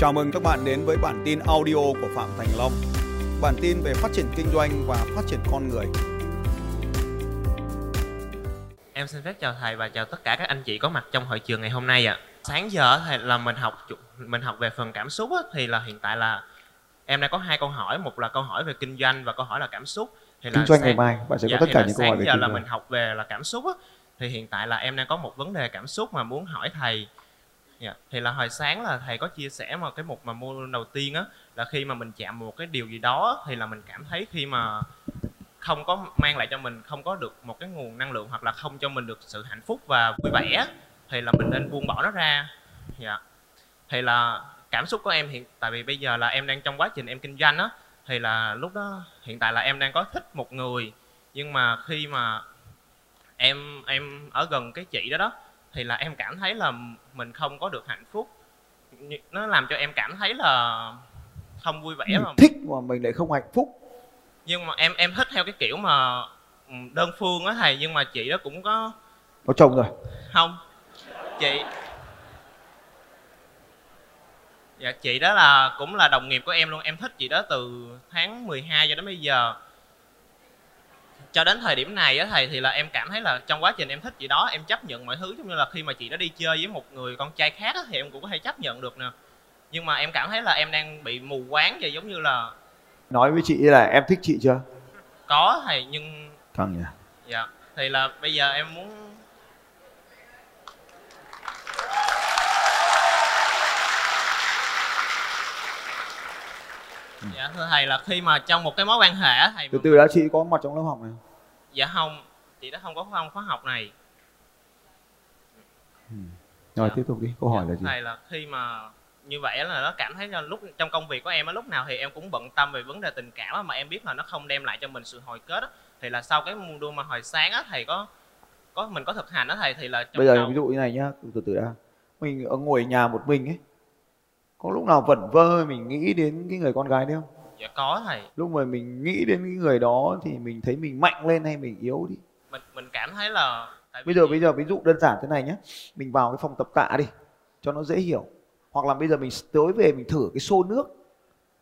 Chào mừng các bạn đến với bản tin audio của Phạm Thành Long. Bản tin về phát triển kinh doanh và phát triển con người. Em xin phép chào thầy và chào tất cả các anh chị có mặt trong hội trường ngày hôm nay ạ. Sáng giờ thầy là mình học mình học về phần cảm xúc á, thì là hiện tại là em đang có hai câu hỏi, một là câu hỏi về kinh doanh và câu hỏi là cảm xúc. Thì là kinh doanh ngày sáng- mai bạn sẽ dạ, có tất cả những câu hỏi sáng về giờ kinh là doanh mình học về là cảm xúc á, thì hiện tại là em đang có một vấn đề cảm xúc mà muốn hỏi thầy. Dạ, Thì là hồi sáng là thầy có chia sẻ mà cái mục mà mua đầu tiên á là khi mà mình chạm một cái điều gì đó thì là mình cảm thấy khi mà không có mang lại cho mình không có được một cái nguồn năng lượng hoặc là không cho mình được sự hạnh phúc và vui vẻ thì là mình nên buông bỏ nó ra. Dạ. Thì là cảm xúc của em hiện tại vì bây giờ là em đang trong quá trình em kinh doanh á thì là lúc đó hiện tại là em đang có thích một người nhưng mà khi mà em em ở gần cái chị đó đó thì là em cảm thấy là mình không có được hạnh phúc. Nó làm cho em cảm thấy là không vui vẻ mình mà thích mà mình lại không hạnh phúc. Nhưng mà em em thích theo cái kiểu mà ừ, đơn phương á thầy nhưng mà chị đó cũng có có chồng rồi. Không. Chị dạ chị đó là cũng là đồng nghiệp của em luôn. Em thích chị đó từ tháng 12 cho đến bây giờ cho đến thời điểm này á thầy thì là em cảm thấy là trong quá trình em thích chị đó em chấp nhận mọi thứ. Giống như là khi mà chị đó đi chơi với một người con trai khác á, thì em cũng có thể chấp nhận được nè. Nhưng mà em cảm thấy là em đang bị mù quáng và giống như là nói với chị là em thích chị chưa? Có thầy nhưng thằng nhỉ. Dạ thì là bây giờ em muốn dạ thưa thầy là khi mà trong một cái mối quan hệ thầy từ từ đã chị có mặt trong lớp học này dạ không chị đã không có không khóa học này. Rồi Dạ. tiếp tục đi câu hỏi là gì? thầy là khi mà như vậy là nó cảm thấy là lúc trong công việc của em á lúc nào thì em cũng bận tâm về vấn đề tình cảm á, mà em biết là nó không đem lại cho mình sự hồi kết á. Thì là sau cái môn đua mà hồi sáng á thầy có có mình có thực hành á thầy thì là bây giờ đầu- ví dụ như này nhá từ từ đã. Mình ở ngồi ở nhà một mình ấy có lúc nào vẩn vơ mình nghĩ đến cái người con gái đấy không? Dạ có thầy. Lúc mà mình nghĩ đến cái người đó thì mình thấy mình mạnh lên hay mình yếu đi? Mình mình cảm thấy là tại bây giờ bây giờ ví dụ đơn giản thế này nhé mình vào cái phòng tập tạ đi cho nó dễ hiểu. Hoặc là bây giờ mình tối về mình thử cái xô nước.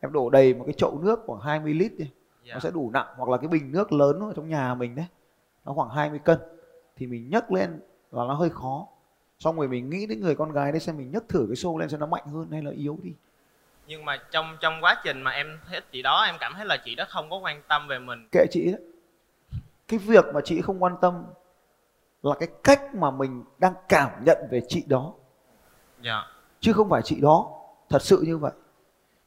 Em đổ đầy một cái chậu nước khoảng 20 lít đi. Dạ, nó sẽ đủ nặng. Hoặc là cái bình nước lớn ở trong nhà mình đấy nó khoảng 20 cân. Thì mình nhấc lên và nó hơi khó xong rồi mình nghĩ đến người con gái đấy xem mình nhấc thử cái xô lên xem nó mạnh hơn hay là yếu đi. Nhưng mà trong trong quá trình mà em thích chị đó em cảm thấy là chị đó không có quan tâm về mình. Kệ chị đấy. Cái việc mà chị không quan tâm là cái cách mà mình đang cảm nhận về chị đó. Dạ. Chứ không phải chị đó. Thật sự như vậy.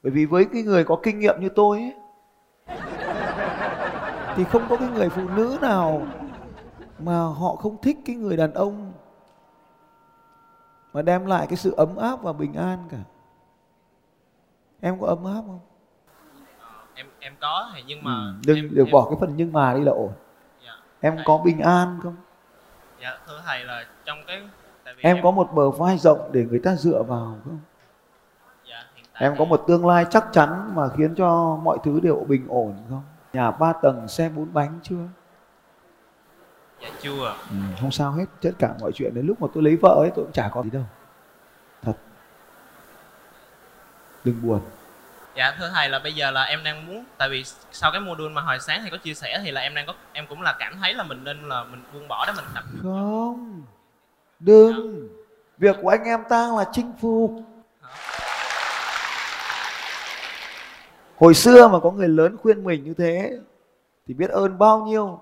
Bởi vì với cái người có kinh nghiệm như tôi ấy, thì không có cái người phụ nữ nào mà họ không thích cái người đàn ông mà đem lại cái sự ấm áp và bình an cả. Em có ấm áp không? Em em có thầy nhưng mà ừ, đừng em, đừng em, bỏ cái phần nhưng mà đi là ổn. Dạ, em có bình an không? Dạ thưa thầy là trong cái tại vì em có một bờ vai rộng để người ta dựa vào không? Dạ, hiện tại em có thì- một tương lai chắc chắn mà khiến cho mọi thứ đều bình ổn không? Nhà ba tầng xe bốn bánh chưa dạ chưa. Ừ, không sao hết tất cả mọi chuyện đến lúc mà tôi lấy vợ ấy tôi cũng chả có gì đâu. Thật. Đừng buồn. Dạ thưa thầy là bây giờ là em đang muốn tại vì sau cái module mà hồi sáng thầy có chia sẻ thì là em đang có em cũng là cảm thấy là mình nên là mình buông bỏ để mình tập. Không. Đừng. Việc của anh em ta là chinh phục. Hồi xưa mà có người lớn khuyên mình như thế thì biết ơn bao nhiêu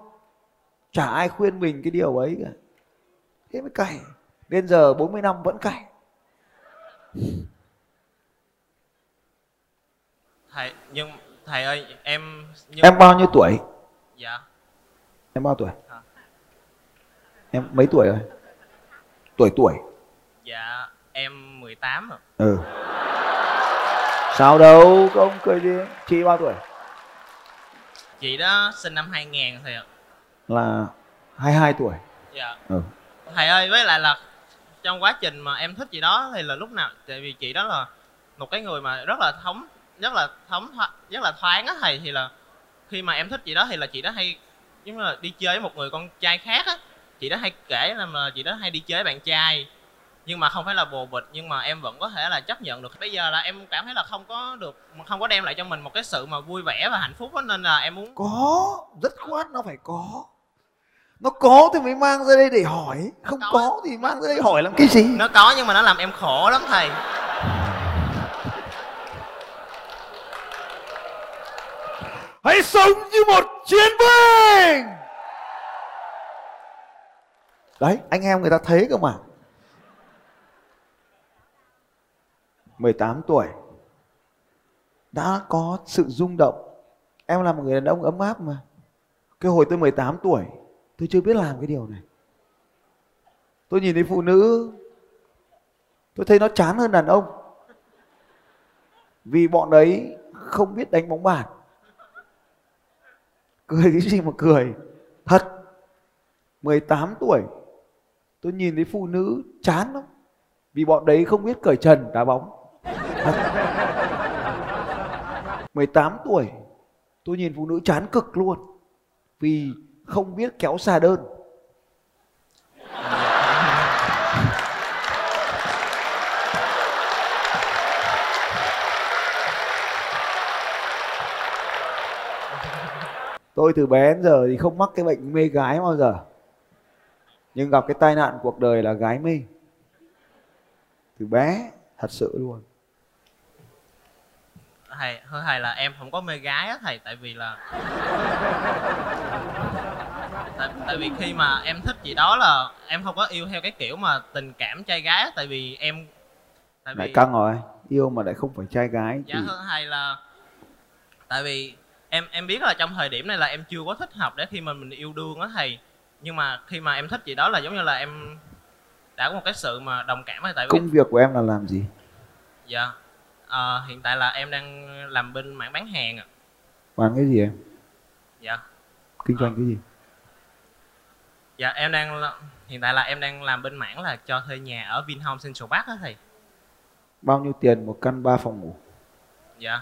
chả ai khuyên mình cái điều ấy cả. Thế mới cày. Đến giờ 40 năm vẫn cày. Thầy nhưng thầy ơi em nhưng em bao nhiêu tuổi? Dạ. Em bao tuổi? Hả? em mấy tuổi rồi? Tuổi tuổi? Dạ em 18 rồi ừ. Sao đâu có ông cười gì. Chị bao tuổi? Chị đó sinh năm 2000 thầy ạ là 22 tuổi. Dạ. Ừ. thầy ơi với lại là trong quá trình mà em thích chị đó thì là lúc nào tại vì chị đó là một cái người mà rất là thống rất là thống rất là thoáng á thầy thì là khi mà em thích chị đó thì là chị đó hay giống như là đi chơi với một người con trai khác á. Chị đó hay kể là mà chị đó hay đi chơi với bạn trai nhưng mà không phải là bồ bịch nhưng mà em vẫn có thể là chấp nhận được. Bây giờ là em cảm thấy là không có được không có đem lại cho mình một cái sự mà vui vẻ và hạnh phúc đó, nên là em muốn có rất khoát nó phải có nó có thì mới mang ra đây để hỏi. Không có, có thì mang ra đây hỏi làm cái gì? Nó có nhưng mà nó làm em khổ lắm thầy. Hãy sống như một chiến binh! Đấy anh em người ta thấy cơ mà. 18 tuổi. Đã có sự rung động. Em là một người đàn ông ấm áp mà. Cái hồi tôi 18 tuổi tôi chưa biết làm cái điều này. Tôi nhìn thấy phụ nữ, tôi thấy nó chán hơn đàn ông. Vì bọn đấy không biết đánh bóng bàn. Cười cái gì mà cười. Thật 18 tuổi, tôi nhìn thấy phụ nữ chán lắm. Vì bọn đấy không biết cởi trần, đá bóng. Thật. 18 tuổi, tôi nhìn phụ nữ chán cực luôn. Vì không biết kéo xà đơn. Tôi từ bé đến giờ thì không mắc cái bệnh mê gái bao giờ. Nhưng gặp cái tai nạn cuộc đời là gái mê. Từ bé, thật sự luôn. Thầy thưa thầy là em không có mê gái á thầy, tại vì là tại, vì khi mà em thích gì đó là em không có yêu theo cái kiểu mà tình cảm trai gái tại vì em tại vì lại căng rồi yêu mà lại không phải trai gái dạ thì... thưa thầy là tại vì em em biết là trong thời điểm này là em chưa có thích hợp để khi mà mình yêu đương á thầy. Nhưng mà khi mà em thích gì đó là giống như là em đã có một cái sự mà đồng cảm hay tại vì công việc của em là làm gì? Dạ à, hiện tại là em đang làm bên mảng bán hàng ạ. Bán cái gì em? Dạ. Kinh doanh à, cái gì dạ em đang hiện tại là em đang làm bên mảng là cho thuê nhà ở Vinhome Central Park á thầy. Bao nhiêu tiền một căn 3 phòng ngủ? Dạ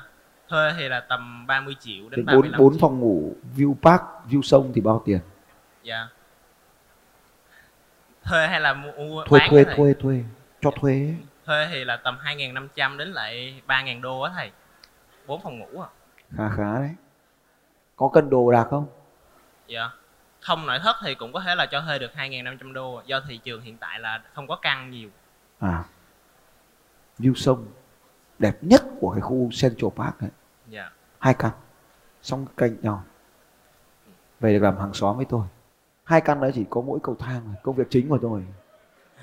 thuê thì là tầm 30 triệu đến, đến 4, 4 triệu. phòng ngủ view park view sông thì bao tiền? Dạ. Thuê hay là mua thuê thuê thuê thuê cho thuê. Thuê thì là tầm 2.500 đến lại 3.000 đô á thầy. Bốn phòng ngủ à. Khá khá đấy. Có cân đồ đạc không? Dạ không nội thất thì cũng có thể là cho thuê được 2.500 đô do thị trường hiện tại là không có căn nhiều. À view sông đẹp nhất của cái khu Central Park ấy. Dạ. Hai căn song cạnh nhau. Về được làm hàng xóm với tôi. Hai căn đó chỉ có mỗi cầu thang công việc chính của tôi.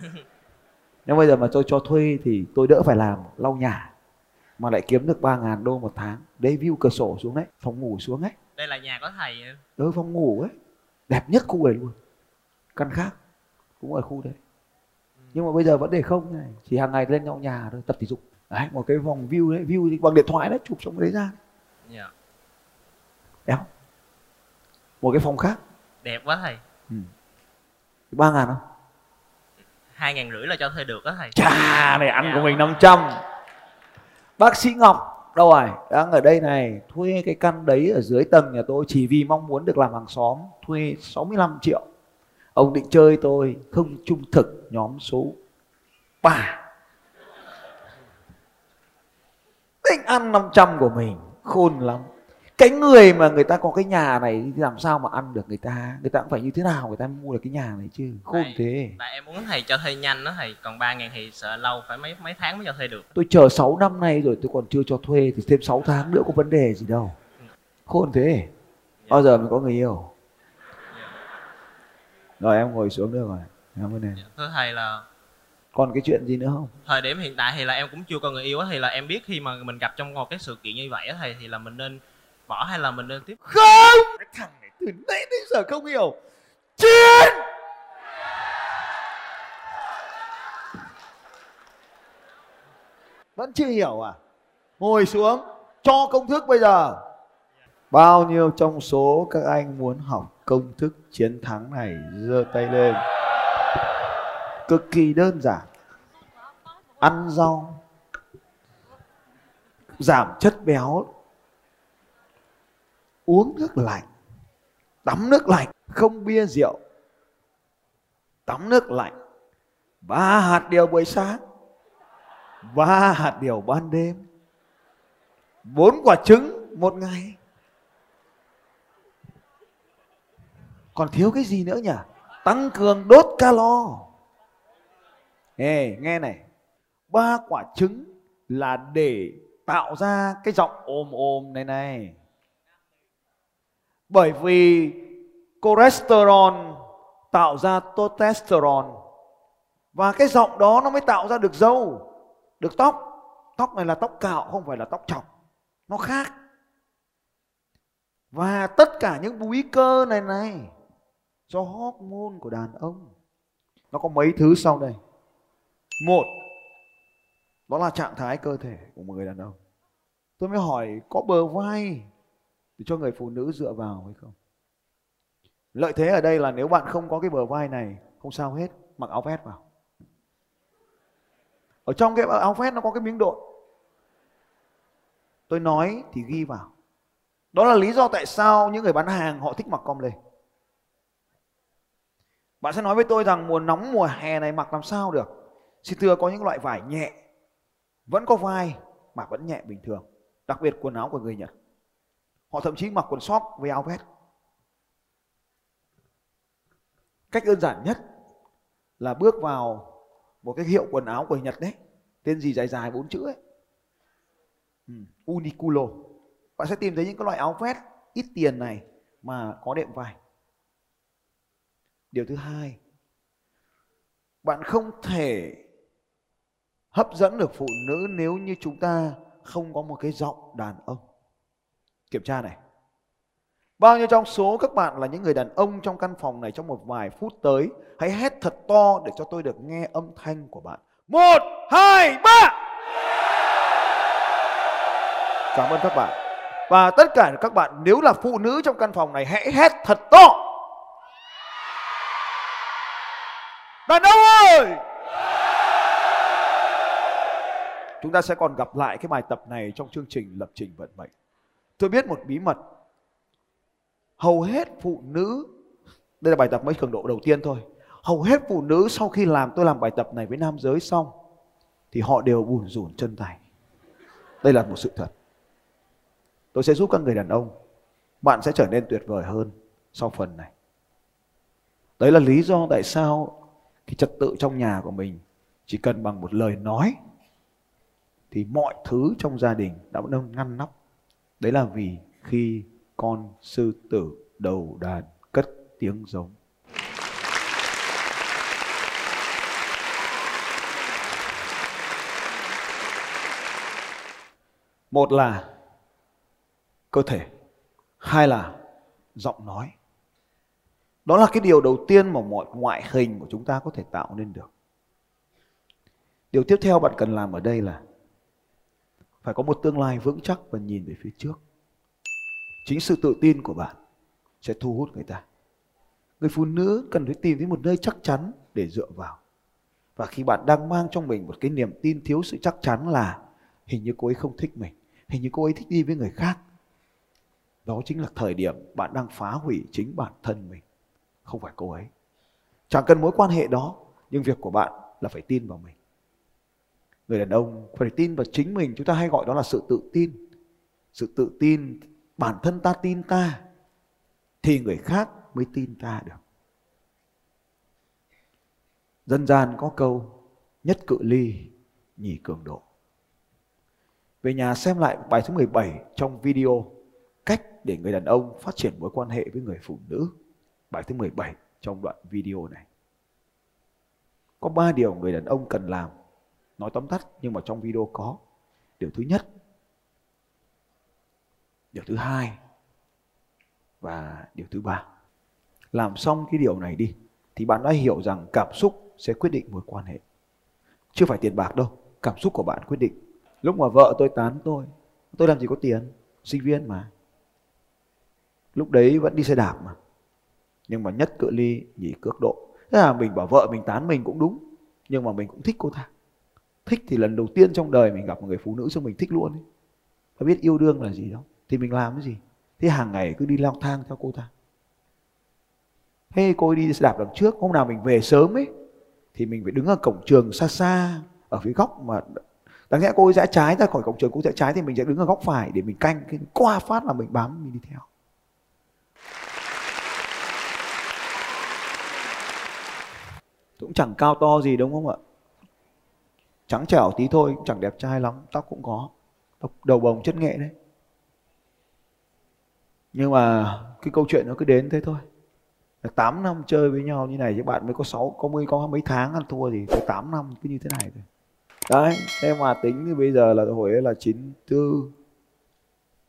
Nhưng bây giờ mà tôi cho thuê thì tôi đỡ phải làm lau nhà mà lại kiếm được 3 ngàn đô một tháng đấy view cửa sổ xuống đấy phòng ngủ xuống đấy đây là nhà có thầy ừ phòng ngủ ấy đẹp nhất khu này luôn. Căn khác cũng ở khu đấy. Nhưng mà bây giờ vẫn để không này chỉ hàng ngày lên nhau nhà thôi tập thể dục. Đấy một cái vòng view đấy view bằng điện thoại đấy chụp xong đấy ra. Yeah. đẹp một cái phòng khác. Đẹp quá thầy. Ừ. ba ngàn không? Hai ngàn rưỡi là cho thuê được đó thầy. Chà này ăn của mình 500 bác sĩ ngọc đâu rồi? Đang ở đây này, thuê cái căn đấy ở dưới tầng nhà tôi, chỉ vì mong muốn được làm hàng xóm, thuê 65 triệu. Ông định chơi tôi, không trung thực, nhóm số 3 định ăn 500 của mình, khôn lắm cái người mà người ta có cái nhà này thì làm sao mà ăn được người ta? Người ta cũng phải như thế nào người ta mua được cái nhà này chứ? Khôn tại, thế. tại em muốn thầy cho thuê nhanh đó thầy. Còn ba ngàn thì sợ lâu phải mấy mấy tháng mới cho thuê được. Tôi chờ 6 năm nay rồi tôi còn chưa cho thuê thì thêm 6 tháng nữa có vấn đề gì đâu. Khôn thế. Bao giờ mới có người yêu? Rồi em ngồi xuống được rồi. Cảm ơn em. Thưa thầy là còn cái chuyện gì nữa không? Thời điểm hiện tại thì là em cũng chưa có người yêu á thì là em biết khi mà mình gặp trong một cái sự kiện như vậy á thầy thì là mình nên bỏ hay là mình nên tiếp. Không! Cái thằng này từ nãy đến giờ không hiểu. Chiến vẫn chưa hiểu à? Ngồi xuống, cho công thức bây giờ. Bao nhiêu trong số các anh muốn học công thức chiến thắng này, giơ tay lên. Cực kỳ đơn giản. Ăn rau, giảm chất béo uống nước lạnh tắm nước lạnh không bia rượu tắm nước lạnh. Ba hạt điều buổi sáng ba hạt điều ban đêm. Bốn quả trứng một ngày. Còn thiếu cái gì nữa nhỉ? Tăng cường đốt calo. Ê, nghe này. Ba quả trứng là để tạo ra cái giọng ồm ồm này này bởi vì cholesterol tạo ra testosterone. Và cái giọng đó nó mới tạo ra được râu được tóc. Tóc này là tóc cạo, không phải là tóc chọc nó khác. Và tất cả những búi cơ này này do hormone của đàn ông. Nó có mấy thứ sau đây. Một, đó là trạng thái cơ thể của một người đàn ông. Tôi mới hỏi, có bờ vai để cho người phụ nữ dựa vào hay không? Lợi thế ở đây là nếu bạn không có cái bờ vai này, không sao hết, mặc áo vest vào. Ở trong cái áo vest nó có cái miếng độn tôi nói thì ghi vào. Đó là lý do tại sao những người bán hàng họ thích mặc com lê. Bạn sẽ nói với tôi rằng mùa nóng, mùa hè này mặc làm sao được? Xin thưa có những loại vải nhẹ, vẫn có vai mà vẫn nhẹ bình thường, đặc biệt quần áo của người nhật họ thậm chí mặc quần short với áo vest. Cách đơn giản nhất là bước vào một cái hiệu quần áo của Nhật đấy. Tên gì dài dài bốn chữ ấy. Ừ, Uniqlo. Bạn sẽ tìm thấy những cái loại áo vest ít tiền này mà có đệm vải. Điều thứ hai bạn không thể hấp dẫn được phụ nữ nếu như chúng ta không có một cái giọng đàn ông kiểm tra này. Bao nhiêu trong số các bạn là những người đàn ông trong căn phòng này trong một vài phút tới Hãy hét thật to để cho tôi được nghe âm thanh của bạn. Một, hai, ba! Cảm ơn các bạn. Và tất cả các bạn nếu là phụ nữ trong căn phòng này hãy hét thật to. Đàn ông ơi! Chúng ta sẽ còn gặp lại cái bài tập này trong chương trình lập trình vận mệnh. Tôi biết một bí mật. Hầu hết phụ nữ, đây là bài tập mới cường độ đầu tiên thôi. Hầu hết phụ nữ sau khi làm tôi làm bài tập này với nam giới xong, thì họ đều bùn rủn chân tay. Đây là một sự thật. Tôi sẽ giúp các người đàn ông. Bạn sẽ trở nên tuyệt vời hơn sau phần này. Đấy là lý do tại sao cái trật tự trong nhà của mình chỉ cần bằng một lời nói, thì mọi thứ trong gia đình đã được ngăn nắp đấy là vì khi con sư tử đầu đàn cất tiếng giống. Một là cơ thể, hai là giọng nói. Đó là cái điều đầu tiên mà mọi ngoại hình của chúng ta có thể tạo nên được. Điều tiếp theo bạn cần làm ở đây là phải có một tương lai vững chắc và nhìn về phía trước. Chính sự tự tin của bạn sẽ thu hút người ta. Người phụ nữ cần phải tìm thấy một nơi chắc chắn để dựa vào. Và khi bạn đang mang trong mình một cái niềm tin thiếu sự chắc chắn là hình như cô ấy không thích mình, hình như cô ấy thích đi với người khác. Đó chính là thời điểm bạn đang phá hủy chính bản thân mình, không phải cô ấy. Chẳng cần mối quan hệ đó, nhưng việc của bạn là phải tin vào mình. Người đàn ông phải tin vào chính mình, chúng ta hay gọi đó là sự tự tin. Sự tự tin bản thân ta tin ta thì người khác mới tin ta được. Dân gian có câu nhất cự ly nhì cường độ. Về nhà xem lại bài số 17 trong video cách để người đàn ông phát triển mối quan hệ với người phụ nữ. Bài thứ 17 trong đoạn video này. Có ba điều người đàn ông cần làm nói tóm tắt, nhưng mà trong video có. Điều thứ nhất. Điều thứ hai. Và điều thứ ba. Làm xong cái điều này đi, thì bạn đã hiểu rằng cảm xúc sẽ quyết định mối quan hệ. Chưa phải tiền bạc đâu, cảm xúc của bạn quyết định. Lúc mà vợ tôi tán tôi tôi làm gì có tiền? Sinh viên mà. Lúc đấy vẫn đi xe đạp mà. Nhưng mà nhất cự ly nhỉ cước độ. Thế là mình bảo vợ mình tán mình cũng đúng, nhưng mà mình cũng thích cô ta thích thì lần đầu tiên trong đời mình gặp một người phụ nữ xong mình thích luôn ấy. có biết yêu đương là gì đâu. Thì mình làm cái gì? Thế hàng ngày cứ đi lang thang theo cô ta. Thế cô ấy đi xe đạp đằng trước, hôm nào mình về sớm ấy, thì mình phải đứng ở cổng trường xa xa, ở phía góc mà đáng lẽ cô ấy rẽ trái ra khỏi cổng trường, cô rẽ trái thì mình sẽ đứng ở góc phải để mình canh. Cái qua phát là mình bám, mình đi theo. Cũng chẳng cao to gì, đúng không ạ? Trắng trẻo tí thôi cũng chẳng đẹp trai lắm, tóc cũng có. Tóc đầu bồng chất nghệ đấy. Nhưng mà cái câu chuyện nó cứ đến thế thôi. 8 năm chơi với nhau như này chứ bạn mới có 6 có mấy có mấy tháng ăn thua thì tới 8 năm cứ như thế này thôi. Đấy, thế mà tính thì bây giờ là hồi ấy là 94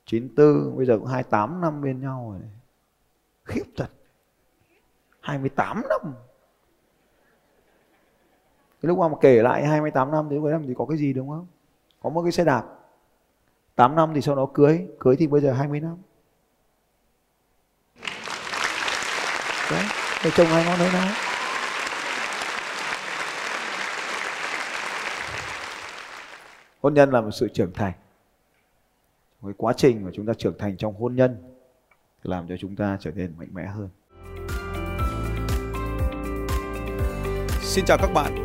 94 bây giờ cũng 28 năm bên nhau rồi. Khiếp thật. 28 năm cái lúc mà kể lại 28 năm thì lúc ấy thì có cái gì, đúng không? Có một cái xe đạp. 8 năm thì sau đó cưới. Cưới thì bây giờ 20 năm. Đấy để chồng ai ngon đấy nào? Hôn nhân là một sự trưởng thành. Một cái quá trình mà chúng ta trưởng thành trong hôn nhân làm cho chúng ta trở nên mạnh mẽ hơn. Xin chào các bạn